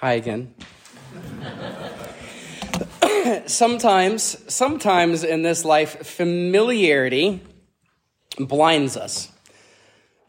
Hi again. sometimes, sometimes in this life, familiarity blinds us.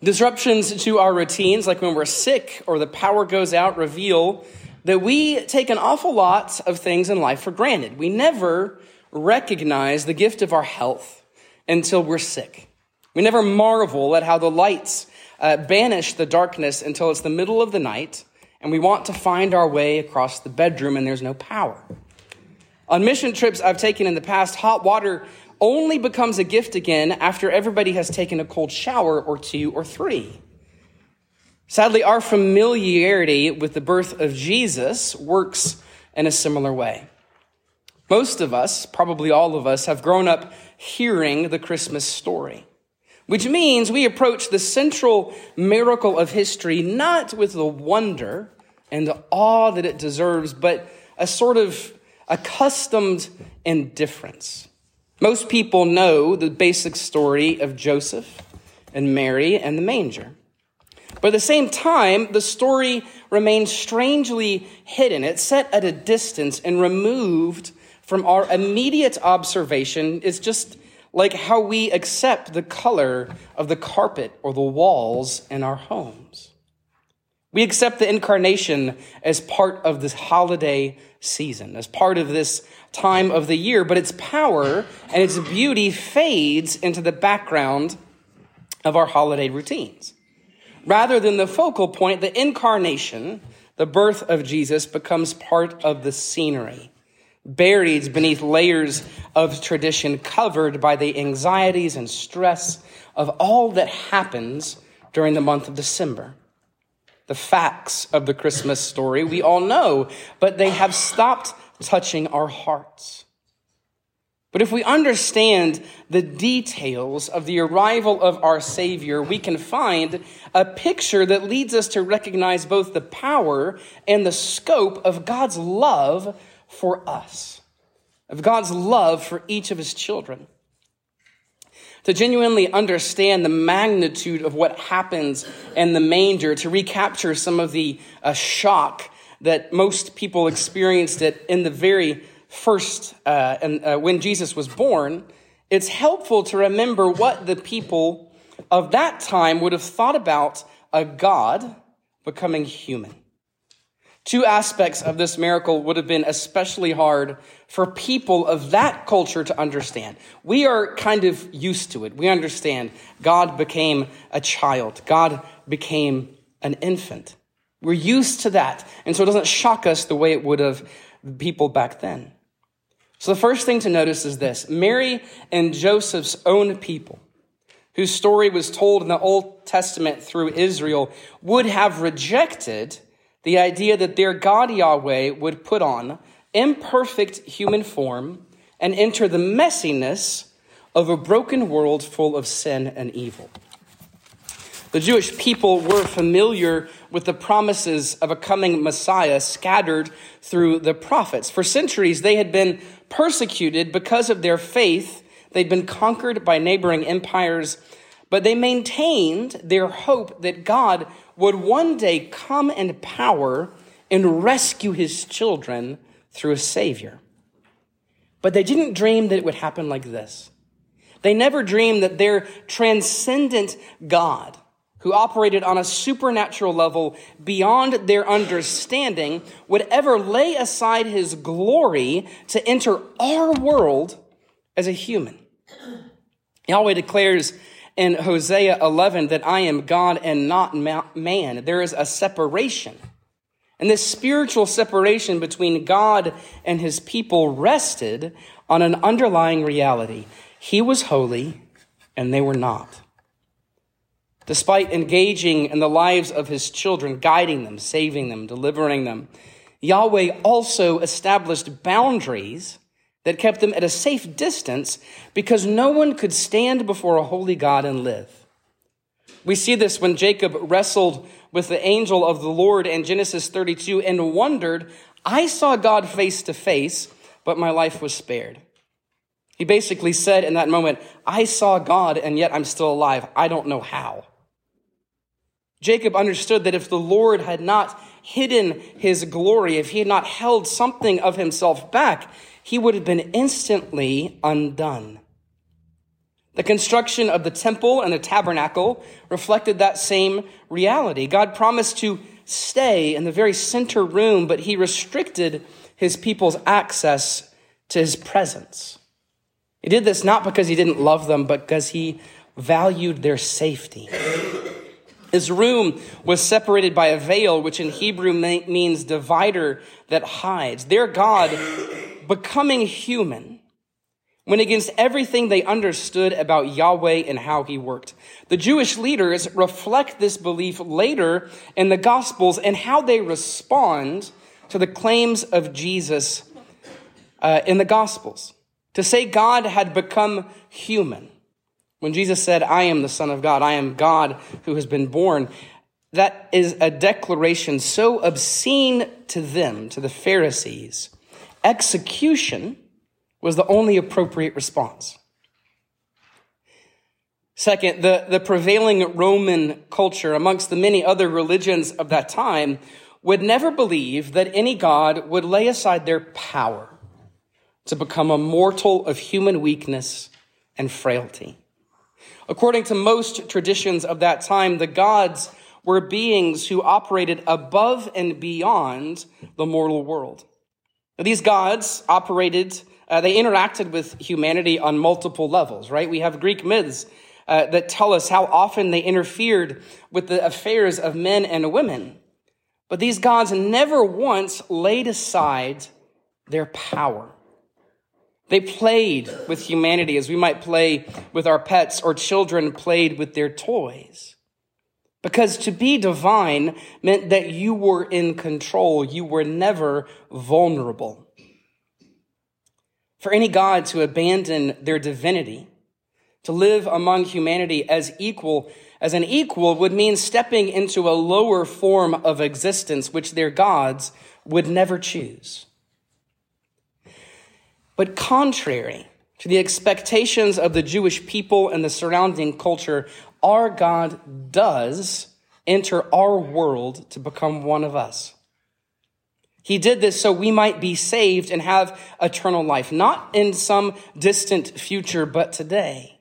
Disruptions to our routines, like when we're sick or the power goes out, reveal that we take an awful lot of things in life for granted. We never recognize the gift of our health until we're sick. We never marvel at how the lights uh, banish the darkness until it's the middle of the night and we want to find our way across the bedroom and there's no power. On mission trips I've taken in the past, hot water only becomes a gift again after everybody has taken a cold shower or two or three. Sadly, our familiarity with the birth of Jesus works in a similar way. Most of us, probably all of us, have grown up hearing the Christmas story which means we approach the central miracle of history not with the wonder and the awe that it deserves, but a sort of accustomed indifference. Most people know the basic story of Joseph and Mary and the manger. But at the same time, the story remains strangely hidden. It's set at a distance and removed from our immediate observation. It's just like how we accept the color of the carpet or the walls in our homes. We accept the incarnation as part of this holiday season, as part of this time of the year, but its power and its beauty fades into the background of our holiday routines. Rather than the focal point, the incarnation, the birth of Jesus, becomes part of the scenery buried beneath layers of tradition, covered by the anxieties and stress of all that happens during the month of December. The facts of the Christmas story we all know, but they have stopped touching our hearts. But if we understand the details of the arrival of our Savior, we can find a picture that leads us to recognize both the power and the scope of God's love for us, of God's love for each of his children. To genuinely understand the magnitude of what happens in the manger, to recapture some of the uh, shock that most people experienced it in the very first, uh, and, uh, when Jesus was born, it's helpful to remember what the people of that time would have thought about a God becoming human. Two aspects of this miracle would have been especially hard for people of that culture to understand. We are kind of used to it. We understand God became a child, God became an infant. We're used to that. And so it doesn't shock us the way it would have people back then. So the first thing to notice is this Mary and Joseph's own people, whose story was told in the Old Testament through Israel, would have rejected the idea that their God Yahweh would put on imperfect human form and enter the messiness of a broken world full of sin and evil. The Jewish people were familiar with the promises of a coming Messiah scattered through the prophets. For centuries, they had been persecuted because of their faith. They'd been conquered by neighboring empires, but they maintained their hope that God would one day come in power and rescue his children through a savior. But they didn't dream that it would happen like this. They never dreamed that their transcendent God, who operated on a supernatural level beyond their understanding, would ever lay aside his glory to enter our world as a human. Yahweh declares in Hosea 11 that I am God and not man. There is a separation. And this spiritual separation between God and his people rested on an underlying reality. He was holy and they were not. Despite engaging in the lives of his children, guiding them, saving them, delivering them, Yahweh also established boundaries that kept them at a safe distance because no one could stand before a holy God and live. We see this when Jacob wrestled with the angel of the Lord in Genesis 32 and wondered, I saw God face to face, but my life was spared. He basically said in that moment, I saw God and yet I'm still alive. I don't know how. Jacob understood that if the Lord had not hidden his glory, if he had not held something of himself back, he would have been instantly undone. The construction of the temple and the tabernacle reflected that same reality. God promised to stay in the very center room, but he restricted his people's access to his presence. He did this not because he didn't love them, but because he valued their safety. His room was separated by a veil, which in Hebrew means divider that hides. Their God, becoming human, went against everything they understood about Yahweh and how he worked. The Jewish leaders reflect this belief later in the Gospels and how they respond to the claims of Jesus uh, in the Gospels. To say God had become human when Jesus said, I am the Son of God, I am God who has been born, that is a declaration so obscene to them, to the Pharisees. Execution was the only appropriate response. Second, the, the prevailing Roman culture amongst the many other religions of that time would never believe that any God would lay aside their power to become a mortal of human weakness and frailty. According to most traditions of that time, the gods were beings who operated above and beyond the mortal world. These gods operated, uh, they interacted with humanity on multiple levels, right? We have Greek myths uh, that tell us how often they interfered with the affairs of men and women. But these gods never once laid aside their power. They played with humanity as we might play with our pets or children played with their toys. Because to be divine meant that you were in control. You were never vulnerable. For any God to abandon their divinity, to live among humanity as equal, as an equal would mean stepping into a lower form of existence, which their gods would never choose. But contrary to the expectations of the Jewish people and the surrounding culture, our God does enter our world to become one of us. He did this so we might be saved and have eternal life, not in some distant future, but today.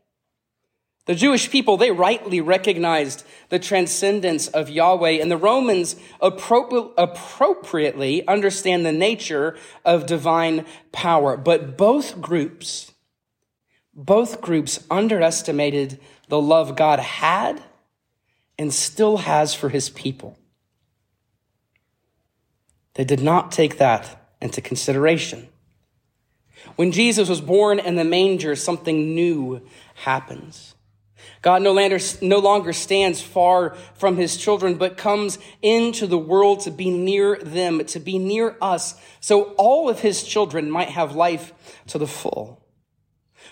The Jewish people, they rightly recognized the transcendence of Yahweh, and the Romans appropriately understand the nature of divine power. But both groups, both groups underestimated the love God had and still has for his people. They did not take that into consideration. When Jesus was born in the manger, something new happens. God no longer, no longer stands far from his children, but comes into the world to be near them, to be near us, so all of his children might have life to the full.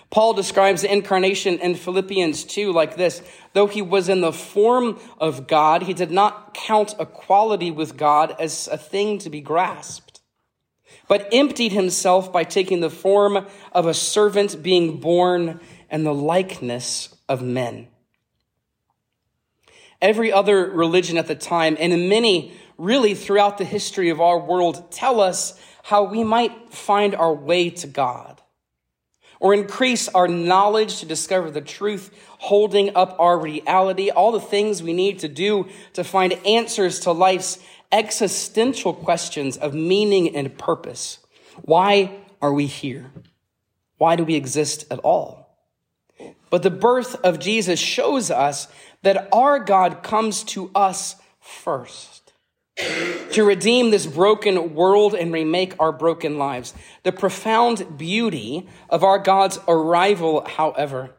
Paul describes the incarnation in Philippians 2 like this Though he was in the form of God, he did not count equality with God as a thing to be grasped, but emptied himself by taking the form of a servant, being born in the likeness of men. Every other religion at the time, and many really throughout the history of our world, tell us how we might find our way to God or increase our knowledge to discover the truth, holding up our reality, all the things we need to do to find answers to life's existential questions of meaning and purpose. Why are we here? Why do we exist at all? But the birth of Jesus shows us that our God comes to us first to redeem this broken world and remake our broken lives. The profound beauty of our God's arrival, however,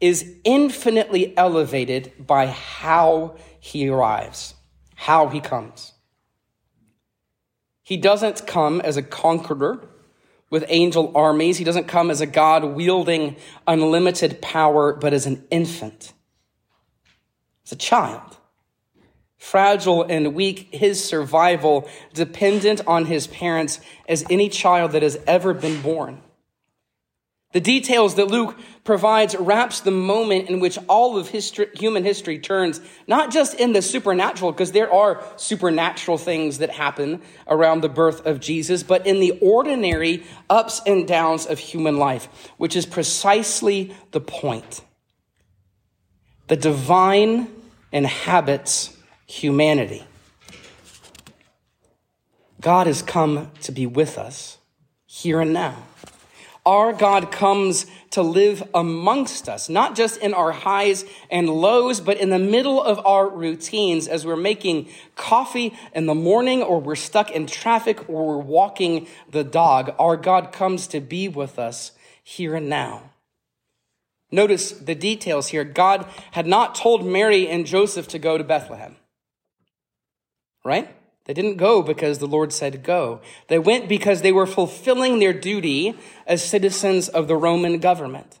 is infinitely elevated by how he arrives, how he comes. He doesn't come as a conqueror with angel armies. He doesn't come as a God wielding unlimited power, but as an infant, as a child. Fragile and weak, his survival dependent on his parents as any child that has ever been born. The details that Luke provides wraps the moment in which all of history, human history turns, not just in the supernatural, because there are supernatural things that happen around the birth of Jesus, but in the ordinary ups and downs of human life, which is precisely the point. The divine inhabits humanity. God has come to be with us here and now. Our God comes to live amongst us, not just in our highs and lows, but in the middle of our routines as we're making coffee in the morning or we're stuck in traffic or we're walking the dog. Our God comes to be with us here and now. Notice the details here. God had not told Mary and Joseph to go to Bethlehem. Right? They didn't go because the Lord said go. They went because they were fulfilling their duty as citizens of the Roman government,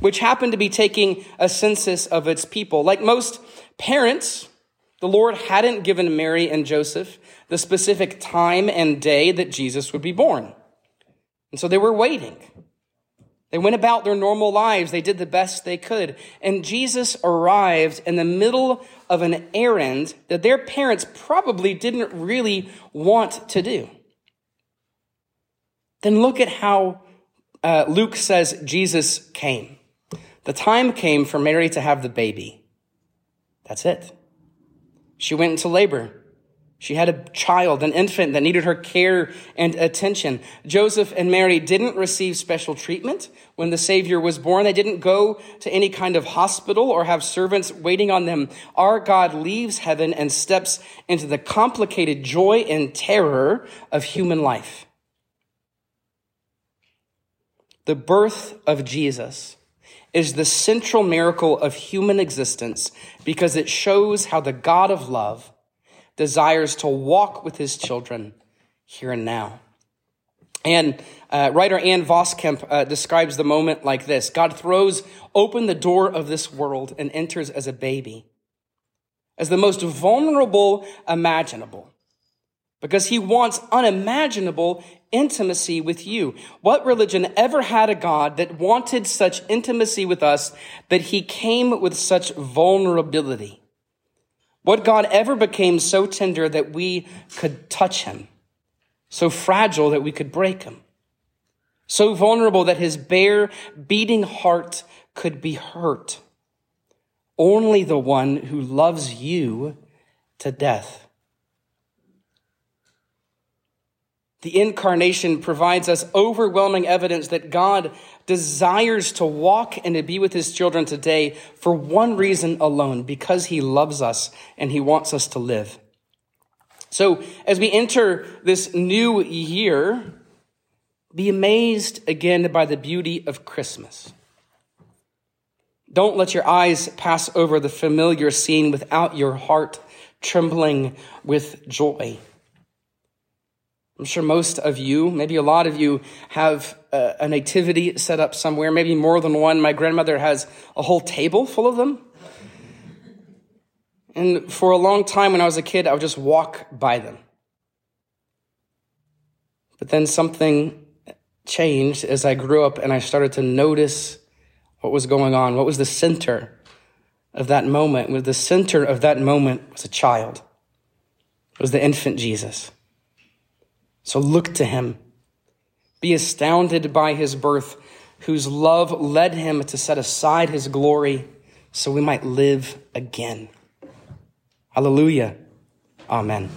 which happened to be taking a census of its people. Like most parents, the Lord hadn't given Mary and Joseph the specific time and day that Jesus would be born. And so they were waiting. They went about their normal lives. They did the best they could. And Jesus arrived in the middle of an errand that their parents probably didn't really want to do. Then look at how uh, Luke says Jesus came. The time came for Mary to have the baby. That's it. She went into labor. She had a child, an infant that needed her care and attention. Joseph and Mary didn't receive special treatment when the Savior was born. They didn't go to any kind of hospital or have servants waiting on them. Our God leaves heaven and steps into the complicated joy and terror of human life. The birth of Jesus is the central miracle of human existence because it shows how the God of love desires to walk with his children here and now. And uh, writer Ann Voskamp uh, describes the moment like this God throws open the door of this world and enters as a baby, as the most vulnerable imaginable, because he wants unimaginable intimacy with you. What religion ever had a God that wanted such intimacy with us that he came with such vulnerability? What God ever became so tender that we could touch him, so fragile that we could break him, so vulnerable that his bare, beating heart could be hurt? Only the one who loves you to death. The incarnation provides us overwhelming evidence that God desires to walk and to be with his children today for one reason alone, because he loves us and he wants us to live. So as we enter this new year, be amazed again by the beauty of Christmas. Don't let your eyes pass over the familiar scene without your heart trembling with joy. I'm sure most of you, maybe a lot of you, have a, a nativity set up somewhere, maybe more than one. My grandmother has a whole table full of them. And for a long time when I was a kid, I would just walk by them. But then something changed as I grew up and I started to notice what was going on. What was the center of that moment? The center of that moment was a child. It was the infant Jesus. So look to him. Be astounded by his birth, whose love led him to set aside his glory so we might live again. Hallelujah. Amen.